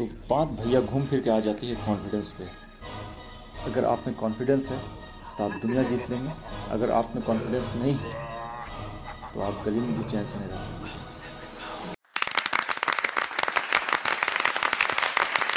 तो बात भैया घूम फिर के आ जाती है कॉन्फिडेंस पे। अगर आप में कॉन्फिडेंस है तो आप दुनिया जीत लेंगे। अगर आप में कॉन्फिडेंस नहीं है तो आप गली में भी चैन से नहीं रहेंगे